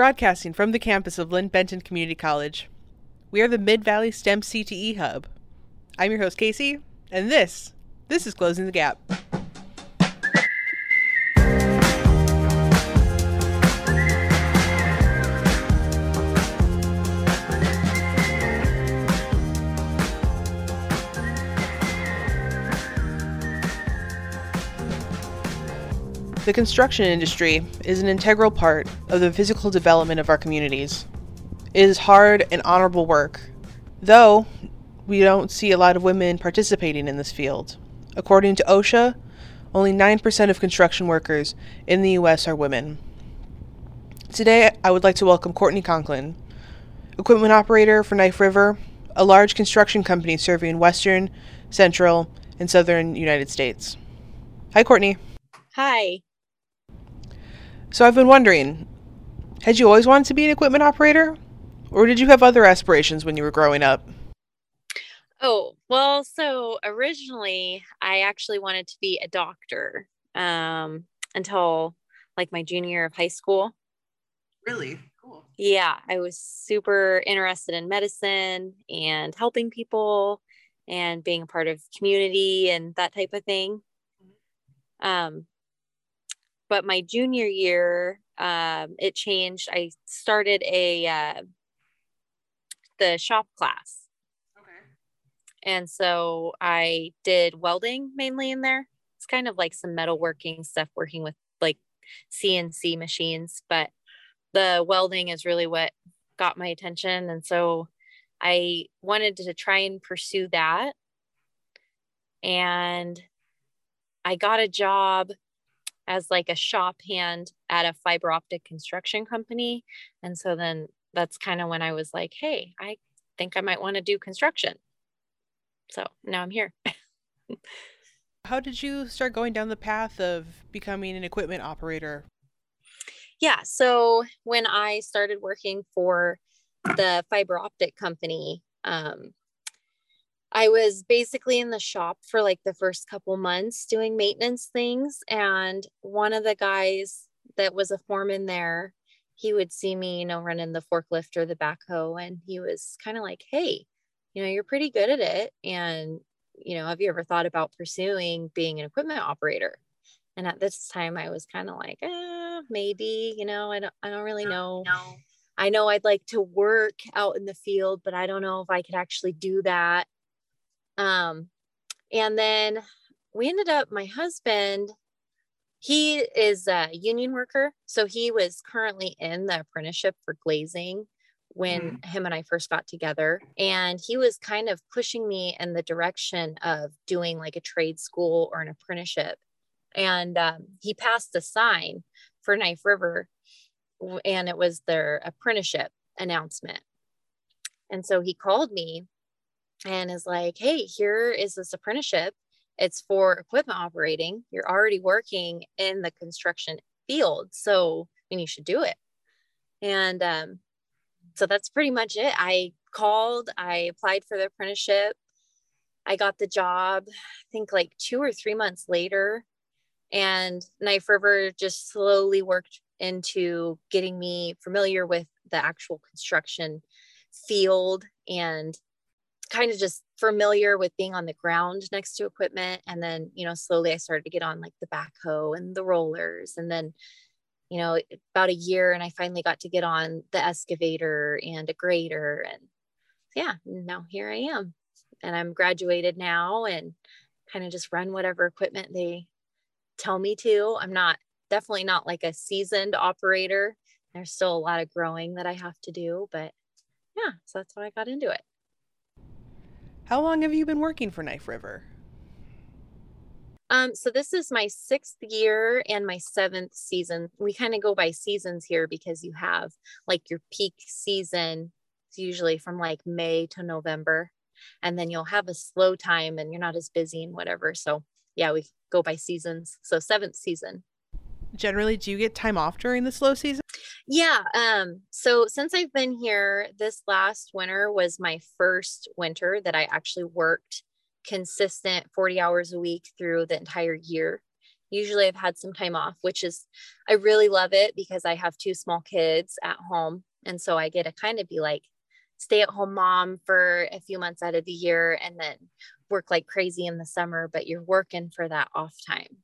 broadcasting from the campus of Linn Benton Community College. We are the Mid Valley STEM CTE Hub. I'm your host, Casey, and this, this is Closing the Gap. The construction industry is an integral part of the physical development of our communities. It is hard and honorable work, though we don't see a lot of women participating in this field. According to OSHA, only 9% of construction workers in the U.S. are women. Today, I would like to welcome Courtney Conklin, equipment operator for Knife River, a large construction company serving western, central, and southern United States. Hi, Courtney. Hi. So I've been wondering, had you always wanted to be an equipment operator? Or did you have other aspirations when you were growing up? Oh, well, so originally I actually wanted to be a doctor um, until like my junior year of high school. Really? Cool. Yeah, I was super interested in medicine and helping people and being a part of community and that type of thing. Um, but my junior year, um, it changed. I started a uh, the shop class. Okay. And so I did welding mainly in there. It's kind of like some metalworking stuff, working with like CNC machines, but the welding is really what got my attention. And so I wanted to try and pursue that. And I got a job as like a shop hand at a fiber optic construction company. And so then that's kind of when I was like, hey, I think I might want to do construction. So now I'm here. How did you start going down the path of becoming an equipment operator? Yeah. So when I started working for the fiber optic company, um, I was basically in the shop for like the first couple months doing maintenance things. And one of the guys that was a foreman there, he would see me, you know, running the forklift or the backhoe. And he was kind of like, hey, you know, you're pretty good at it. And, you know, have you ever thought about pursuing being an equipment operator? And at this time, I was kind of like, eh, maybe, you know, I don't, I don't really know. No. I know I'd like to work out in the field, but I don't know if I could actually do that um, and then we ended up, my husband, he is a union worker. So he was currently in the apprenticeship for glazing when mm. him and I first got together. And he was kind of pushing me in the direction of doing like a trade school or an apprenticeship. And um, he passed a sign for Knife River, and it was their apprenticeship announcement. And so he called me and is like, hey, here is this apprenticeship. It's for equipment operating. You're already working in the construction field. So, I mean, you should do it. And um, so that's pretty much it. I called, I applied for the apprenticeship. I got the job, I think like two or three months later. And Knife River just slowly worked into getting me familiar with the actual construction field and kind of just familiar with being on the ground next to equipment and then you know slowly i started to get on like the backhoe and the rollers and then you know about a year and i finally got to get on the excavator and a grader and yeah now here i am. And i'm graduated now and kind of just run whatever equipment they tell me to. I'm not definitely not like a seasoned operator. There's still a lot of growing that i have to do but yeah so that's how i got into it how long have you been working for Knife River? Um, so this is my sixth year and my seventh season. We kind of go by seasons here because you have like your peak season. It's usually from like May to November, and then you'll have a slow time and you're not as busy and whatever. So yeah, we go by seasons. So seventh season. Generally, do you get time off during the slow season? Yeah. Um, so since I've been here, this last winter was my first winter that I actually worked consistent 40 hours a week through the entire year. Usually I've had some time off, which is, I really love it because I have two small kids at home. And so I get to kind of be like stay at home mom for a few months out of the year and then work like crazy in the summer, but you're working for that off time.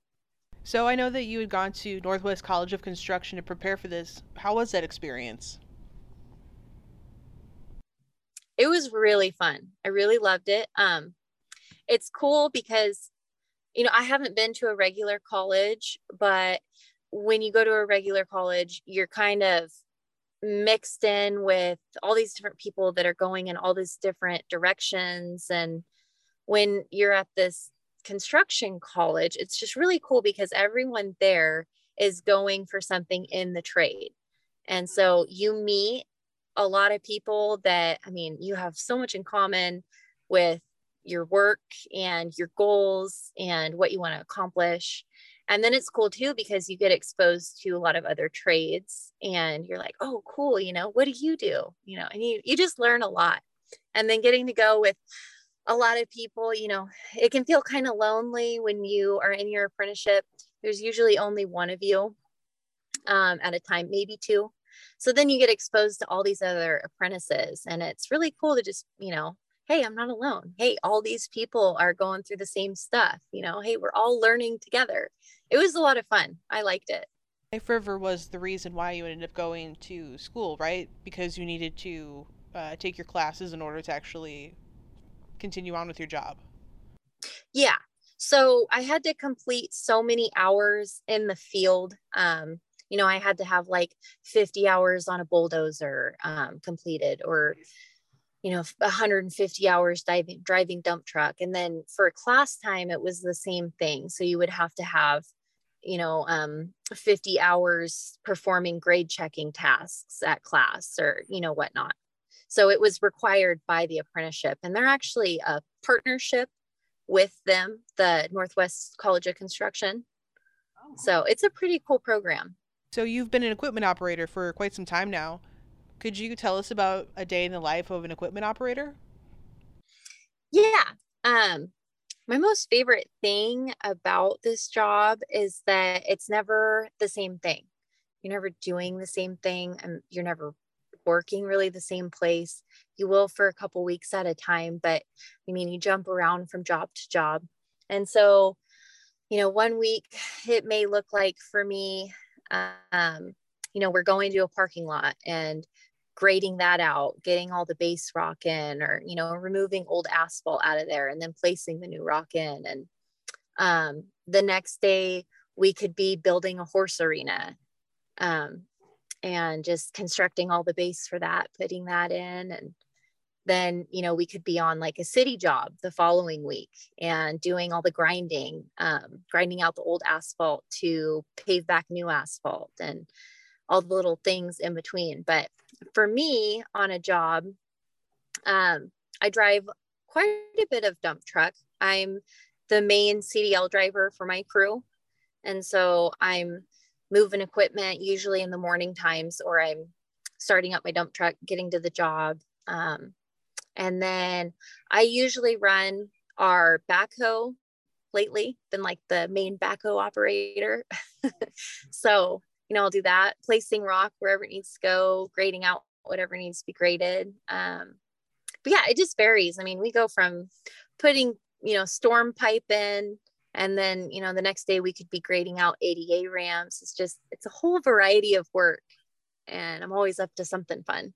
So I know that you had gone to Northwest College of Construction to prepare for this. How was that experience? It was really fun. I really loved it. Um, it's cool because, you know, I haven't been to a regular college, but when you go to a regular college, you're kind of mixed in with all these different people that are going in all these different directions. And when you're at this construction college, it's just really cool because everyone there is going for something in the trade. And so you meet a lot of people that, I mean, you have so much in common with your work and your goals and what you want to accomplish. And then it's cool too because you get exposed to a lot of other trades and you're like, oh, cool, you know, what do you do? You know, and you, you just learn a lot. And then getting to go with a lot of people, you know, it can feel kind of lonely when you are in your apprenticeship. There's usually only one of you um, at a time, maybe two. So then you get exposed to all these other apprentices, and it's really cool to just, you know, hey, I'm not alone. Hey, all these people are going through the same stuff. You know, hey, we're all learning together. It was a lot of fun. I liked it. Knife River was the reason why you ended up going to school, right? Because you needed to uh, take your classes in order to actually continue on with your job? Yeah. So I had to complete so many hours in the field. Um, you know, I had to have like 50 hours on a bulldozer um, completed or, you know, 150 hours diving, driving dump truck. And then for class time, it was the same thing. So you would have to have, you know, um, 50 hours performing grade checking tasks at class or, you know, whatnot. So it was required by the apprenticeship, and they're actually a partnership with them, the Northwest College of Construction. Oh. So it's a pretty cool program. So you've been an equipment operator for quite some time now. Could you tell us about a day in the life of an equipment operator? Yeah. Um, my most favorite thing about this job is that it's never the same thing. You're never doing the same thing and you're never working really the same place. You will for a couple weeks at a time, but I mean, you jump around from job to job. And so, you know, one week it may look like for me, um, you know, we're going to a parking lot and grading that out, getting all the base rock in, or, you know, removing old asphalt out of there and then placing the new rock in. And um, the next day, we could be building a horse arena. Um, and just constructing all the base for that, putting that in. And then, you know, we could be on like a city job the following week and doing all the grinding, um, grinding out the old asphalt to pave back new asphalt and all the little things in between. But for me on a job, um, I drive quite a bit of dump truck. I'm the main CDL driver for my crew. And so I'm moving equipment usually in the morning times or I'm starting up my dump truck, getting to the job. Um, and then I usually run our backhoe lately, been like the main backhoe operator. so, you know, I'll do that, placing rock wherever it needs to go, grading out whatever needs to be graded. Um, but yeah, it just varies. I mean, we go from putting, you know, storm pipe in and then you know the next day we could be grading out ada ramps. It's just it's a whole variety of work. And i'm always up to something fun.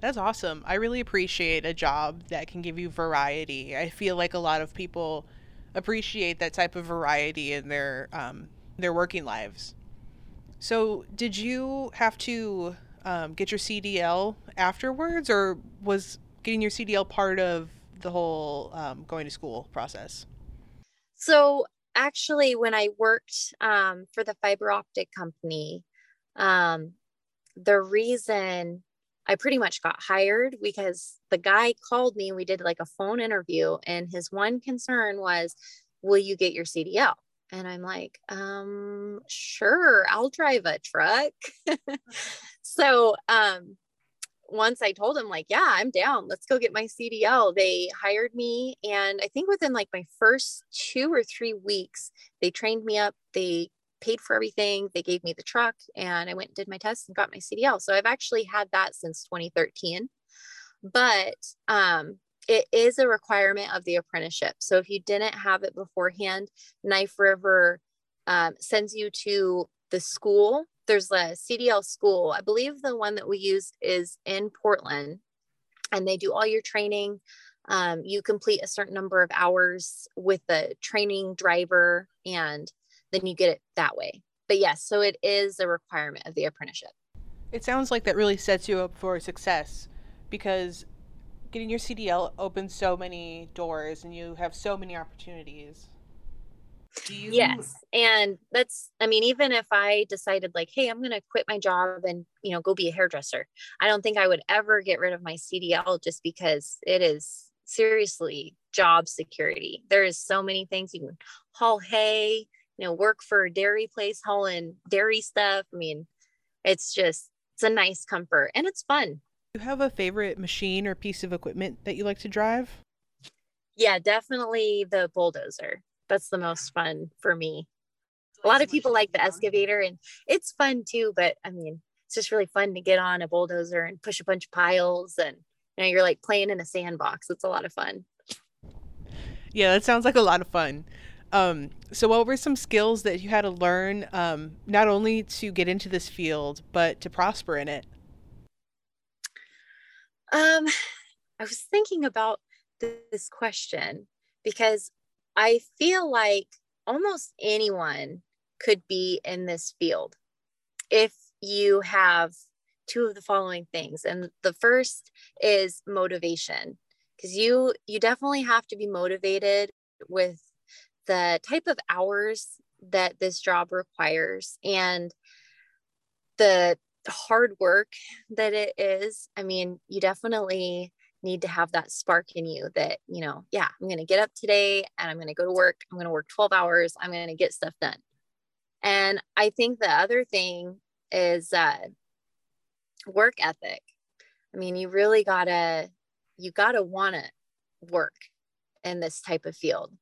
That's awesome. I really appreciate a job that can give you variety. I feel like a lot of people appreciate that type of variety in their um, their working lives. So did you have to um, get your cdl afterwards or was getting your cdl part of the whole um, going to school process so actually, when I worked um, for the fiber optic company, um, the reason I pretty much got hired because the guy called me and we did like a phone interview, and his one concern was, Will you get your CDL? And I'm like, um, sure, I'll drive a truck. so um, once I told them, like, yeah, I'm down, let's go get my CDL, they hired me. And I think within like my first two or three weeks, they trained me up. They paid for everything. They gave me the truck and I went and did my test and got my CDL. So I've actually had that since 2013. But um, it is a requirement of the apprenticeship. So if you didn't have it beforehand, Knife River um, sends you to the school. There's a CDL school. I believe the one that we use is in Portland, and they do all your training. Um, you complete a certain number of hours with the training driver, and then you get it that way. But yes, so it is a requirement of the apprenticeship. It sounds like that really sets you up for success because getting your CDL opens so many doors and you have so many opportunities. You... Yes. And that's, I mean, even if I decided like, hey, I'm going to quit my job and, you know, go be a hairdresser, I don't think I would ever get rid of my CDL just because it is seriously job security. There is so many things you can haul hay, you know, work for a dairy place, hauling dairy stuff. I mean, it's just, it's a nice comfort and it's fun. You have a favorite machine or piece of equipment that you like to drive? Yeah, definitely the bulldozer. That's the most fun for me. A lot of people like the excavator and it's fun too, but I mean, it's just really fun to get on a bulldozer and push a bunch of piles and you know, you're like playing in a sandbox. It's a lot of fun. Yeah, that sounds like a lot of fun. Um, so, what were some skills that you had to learn, um, not only to get into this field, but to prosper in it? Um, I was thinking about this question because I feel like almost anyone could be in this field if you have two of the following things. And the first is motivation because you you definitely have to be motivated with the type of hours that this job requires and the hard work that it is, I mean, you definitely need to have that spark in you that, you know, yeah, I'm going to get up today and I'm going to go to work. I'm going to work 12 hours. I'm going to get stuff done. And I think the other thing is uh, work ethic. I mean, you really gotta, you gotta want to work in this type of field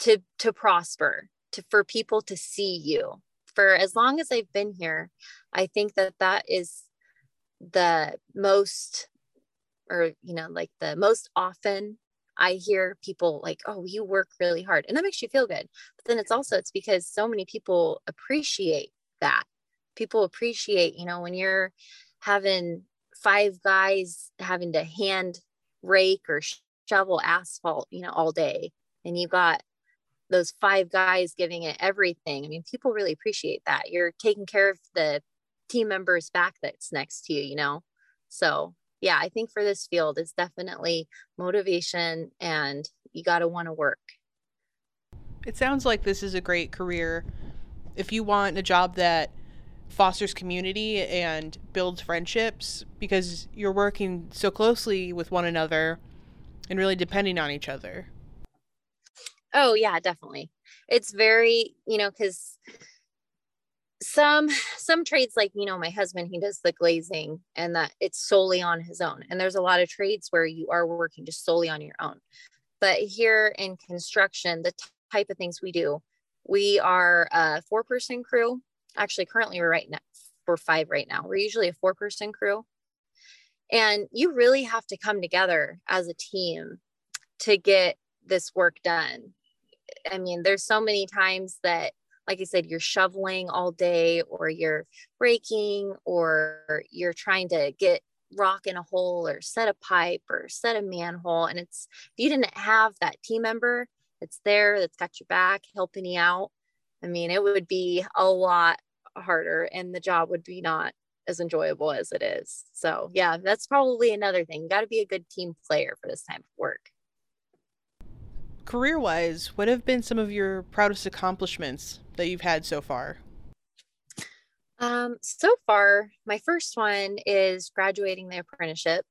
to to prosper, to for people to see you for as long as I've been here, I think that that is the most, or, you know, like the most often I hear people like, oh, you work really hard. And that makes you feel good. But then it's also, it's because so many people appreciate that. People appreciate, you know, when you're having five guys having to hand rake or shovel asphalt, you know, all day. And you got those five guys giving it everything. I mean, people really appreciate that. You're taking care of the team members back that's next to you, you know? So, yeah, I think for this field, it's definitely motivation and you got to want to work. It sounds like this is a great career. If you want a job that fosters community and builds friendships because you're working so closely with one another and really depending on each other. Oh yeah, definitely. It's very, you know, because some some trades like you know my husband he does the glazing and that it's solely on his own. And there's a lot of trades where you are working just solely on your own. But here in construction the t- type of things we do we are a four person crew. Actually currently we're right now we're five right now. We're usually a four person crew. And you really have to come together as a team to get this work done. I mean, there's so many times that, like I said, you're shoveling all day or you're raking or you're trying to get rock in a hole or set a pipe or set a manhole. And it's, if you didn't have that team member that's there, that's got your back, helping you out, I mean, it would be a lot harder and the job would be not as enjoyable as it is. So, yeah, that's probably another thing. You got to be a good team player for this type of work career wise, what have been some of your proudest accomplishments that you've had so far? Um, so far, my first one is graduating the apprenticeship.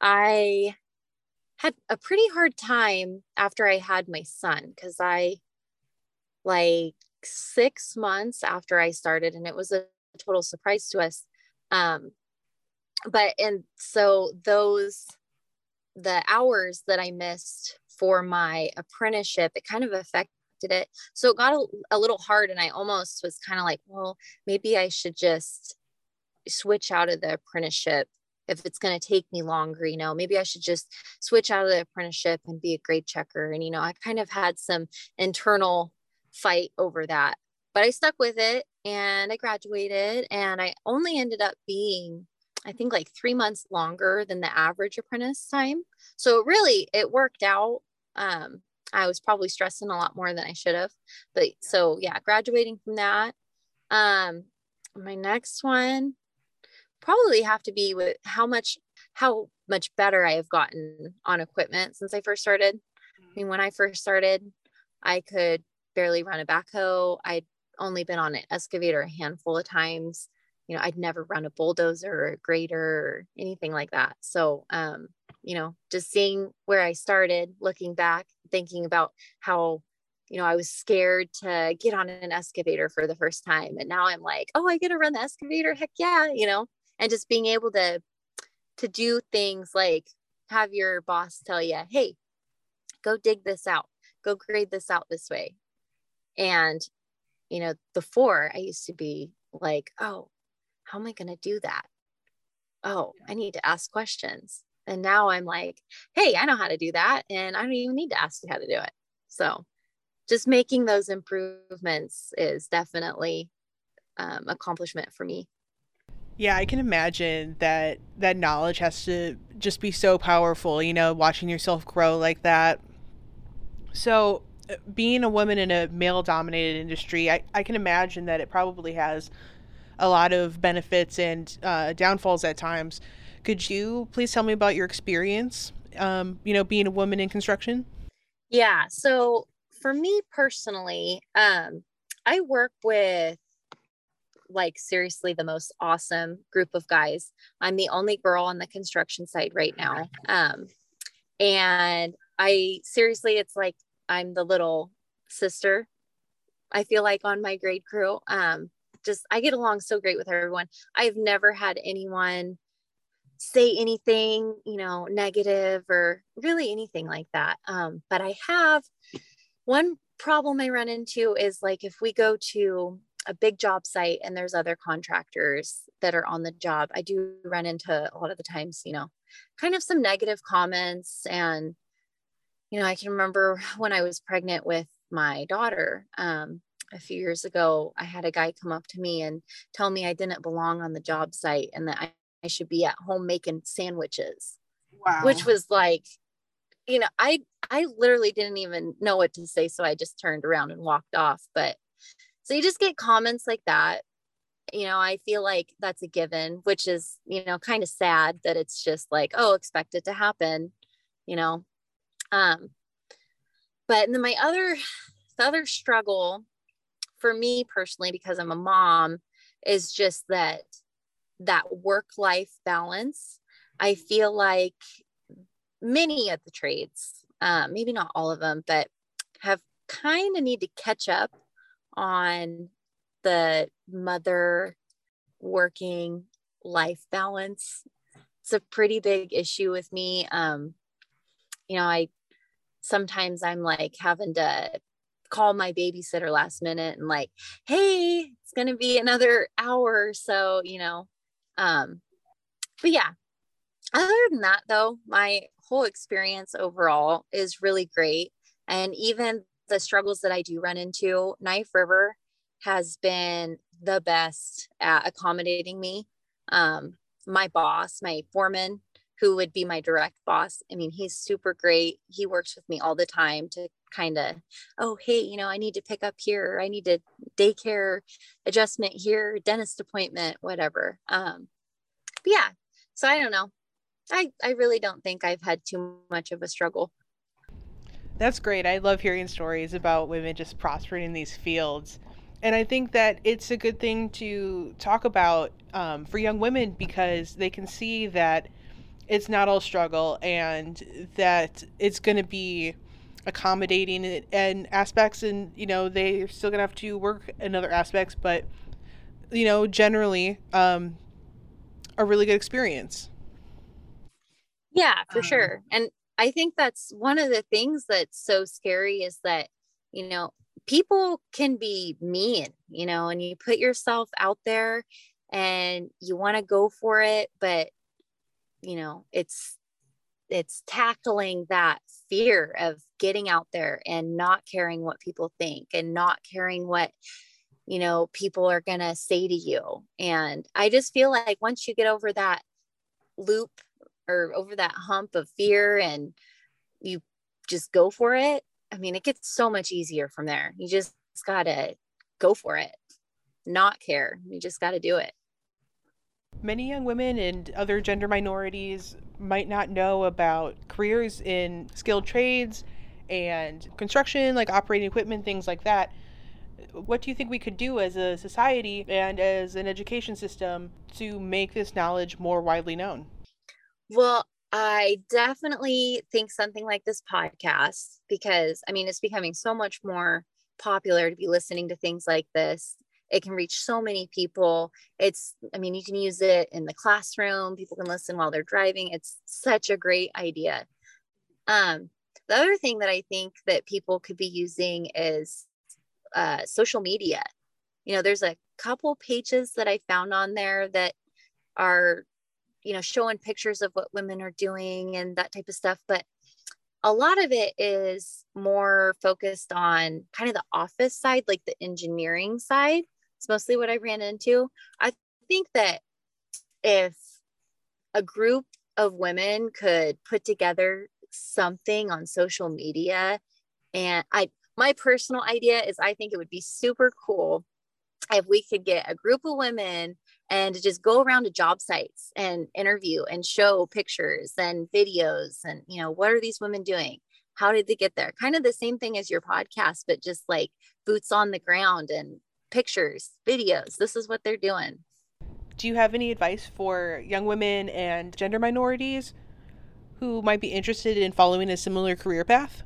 I had a pretty hard time after I had my son because I, like, six months after I started, and it was a total surprise to us. Um, but and so those the hours that I missed for my apprenticeship, it kind of affected it. So it got a, a little hard, and I almost was kind of like, well, maybe I should just switch out of the apprenticeship if it's going to take me longer you know? Maybe i should just switch out of the apprenticeship and be a grade checker. And you know i kind of had some internal fight over that but i stuck with it and i graduated and i only ended up being i think like three months longer than the average apprentice time. So really it worked out um, i was probably stressing a lot more than i should have but so yeah graduating from that um, my next one probably have to be with how much how much better I have gotten on equipment since I first started. I mean, when I first started, I could barely run a backhoe. I'd only been on an excavator a handful of times. You know, I'd never run a bulldozer or a grader or anything like that. So, um, you know, just seeing where I started, looking back, thinking about how, you know, I was scared to get on an excavator for the first time. And now I'm like, oh, I get to run the excavator. Heck yeah, you know, and just being able to to do things like have your boss tell you hey go dig this out. Go grade this out this way. And you know before i used to be like oh how am i going to do that? Oh i need to ask questions and now i'm like hey i know how to do that and i don't even need to ask you how to do it so just making those improvements is definitely um, accomplishment for me yeah, I can imagine that that knowledge has to just be so powerful, you know, watching yourself grow like that. So, uh, being a woman in a male dominated industry, I, I can imagine that it probably has a lot of benefits and uh, downfalls at times. Could you please tell me about your experience, um, you know, being a woman in construction? Yeah. So, for me personally, um, I work with like seriously the most awesome group of guys. I'm the only girl on the construction site right now. Um, and I seriously, it's like I'm the little sister. I feel like on my grade crew. Um, just I get along so great with everyone. I've never had anyone say anything, you know, negative or really anything like that. Um, but I have one problem I run into is like if we go to a big job site and there's other contractors that are on the job, I do run into a lot of the times, you know, kind of some negative comments. And, you know, I can remember when I was pregnant with my daughter um, a few years ago, I had a guy come up to me and tell me I didn't belong on the job site and that I, should be at home making sandwiches. Wow. Which was like, you know, I I literally didn't even know what to say. So I just turned around and walked off. But so you just get comments like that. You know, I feel like that's a given, which is, you know, kind of sad that it's just like, oh, expect it to happen, you know. Um, but and then my other the other struggle for me personally, because I'm a mom, is just that that work life balance. I feel like many of the trades, um, maybe not all of them, but have kind of need to catch up on the mother working life balance. It's a pretty big issue with me. Um, you know, I sometimes I'm like having to call my babysitter last minute and like, hey, it's gonna be another hour so, you know. Um, but yeah, other than that though, my whole experience overall is really great. And even the struggles that I do run into, Knife River has been the best at accommodating me. Um, my boss, my foreman, who would be my direct boss, I mean, he's super great. He works with me all the time to kind of, oh, hey, you know, I need to pick up here. I need a daycare adjustment here, dentist appointment, whatever. Um, but yeah. So I don't know. I, I really don't think I've had too much of a struggle. That's great. I love hearing stories about women just prospering in these fields. And I think that it's a good thing to talk about um, for young women because they can see that it's not all struggle and that it's going to be accommodating and aspects and you know they're still gonna have to work in other aspects but you know generally um a really good experience. Yeah, for um, sure. And I think that's one of the things that's so scary is that, you know, people can be mean, you know, and you put yourself out there and you want to go for it, but you know, it's it's tackling that fear of getting out there and not caring what people think and not caring what you know people are going to say to you. And i just feel like once you get over that loop or over that hump of fear and you just go for it i mean it gets so much easier from there. You just got to go for it not care. You just got to do it many young women and other gender minorities might not know about careers in skilled trades and construction like operating equipment things like that what do you think we could do as a society and as an education system to make this knowledge more widely known well, I definitely think something like this podcast, because I mean, it's becoming so much more popular to be listening to things like this. It can reach so many people. It's, I mean, you can use it in the classroom, people can listen while they're driving. It's such a great idea. Um, the other thing that I think that people could be using is uh, social media. You know, there's a couple pages that I found on there that are you know showing pictures of what women are doing and that type of stuff but a lot of it is more focused on kind of the office side like the engineering side it's mostly what i ran into. I think that if a group of women could put together something on social media and i my personal idea is i think it would be super cool if we could get a group of women and just go around to job sites and interview and show pictures and videos and you know what are these women doing? How did they get there? Kind of the same thing as your podcast but just like boots on the ground and pictures videos. This is what they're doing. Do you have any advice for young women and gender minorities who might be interested in following a similar career path?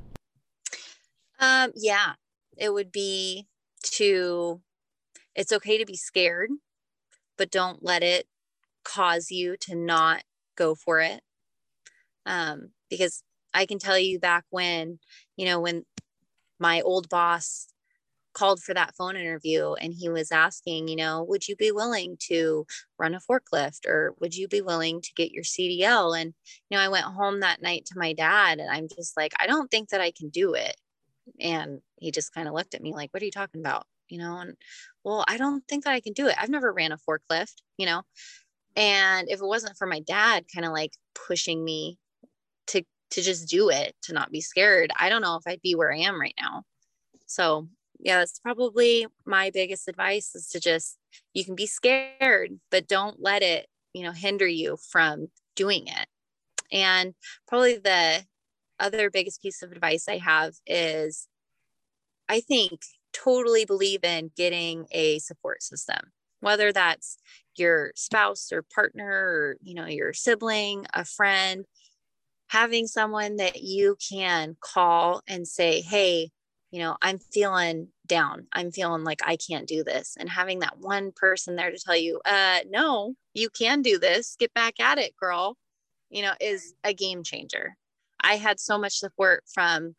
Um yeah it would be to it's okay to be scared but don't let it cause you to not go for it. Um, because I can tell you back when, you know, when my old boss called for that phone interview and he was asking, you know, would you be willing to run a forklift or would you be willing to get your CDL? And, you know, I went home that night to my dad and I'm just like, I don't think that I can do it. And he just kind of looked at me like, what are you talking about? You know, and well, I don't think that I can do it. I've never ran a forklift, you know. And if it wasn't for my dad kind of like pushing me to to just do it, to not be scared, I don't know if I'd be where I am right now. So, yeah, that's probably my biggest advice is to just you can be scared, but don't let it, you know, hinder you from doing it. And probably the other biggest piece of advice I have is I think totally believe in getting a support system, whether that's your spouse or partner or you know your sibling, a friend, having someone that you can call and say, "Hey, you know, I'm feeling down. I'm feeling like I can't do this." And having that one person there to tell you, "Uh, no, you can do this. Get back at it, girl." You know, is a game changer. I had so much support from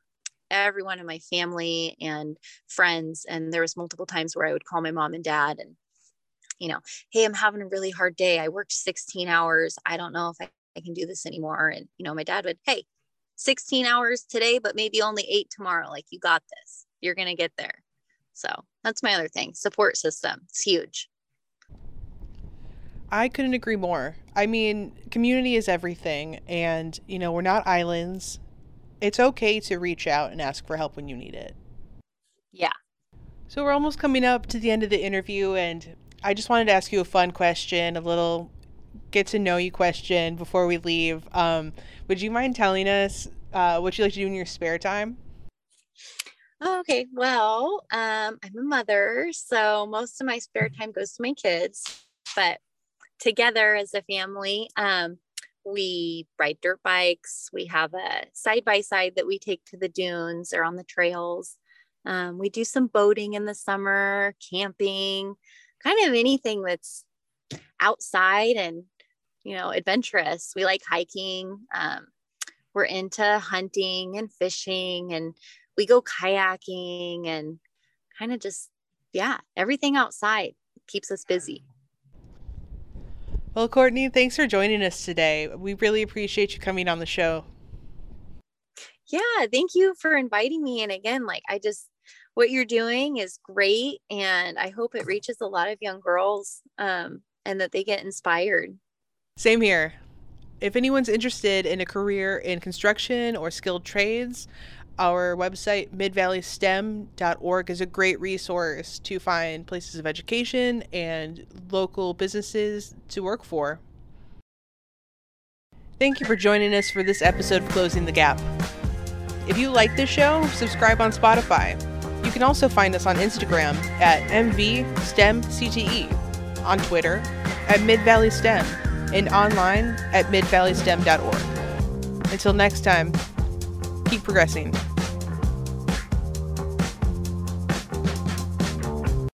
everyone in my family and friends and there was multiple times where i would call my mom and dad and you know hey i'm having a really hard day i worked 16 hours i don't know if I, I can do this anymore and you know my dad would hey 16 hours today but maybe only eight tomorrow like you got this you're gonna get there so that's my other thing support system it's huge I couldn't agree more. I mean, community is everything. And, you know, we're not islands it's okay to reach out and ask for help when you need it. Yeah. So we're almost coming up to the end of the interview, and I just wanted to ask you a fun question, a little get to know you question before we leave. Um, would you mind telling us uh, what you like to do in your spare time? Okay, well, um, I'm a mother, so most of my spare time goes to my kids, but together as a family, um, we ride dirt bikes. We have a side by side that we take to the dunes or on the trails. Um, we do some boating in the summer, camping, kind of anything that's outside and you know, adventurous. We like hiking. Um, we're into hunting and fishing, and we go kayaking and kind of just, yeah, everything outside keeps us busy. Well, Courtney, thanks for joining us today. We really appreciate you coming on the show. Yeah, thank you for inviting me. And again, like I just, what you're doing is great. And I hope it reaches a lot of young girls um, and that they get inspired. Same here. If anyone's interested in a career in construction or skilled trades, our website, midvalleystem.org, is a great resource to find places of education and local businesses to work for. Thank you for joining us for this episode of Closing the Gap. If you like this show, subscribe on Spotify. You can also find us on Instagram at MVSTEMCTE, on Twitter at MidValleyStem, and online at midvalleystem.org. Until next time, keep progressing.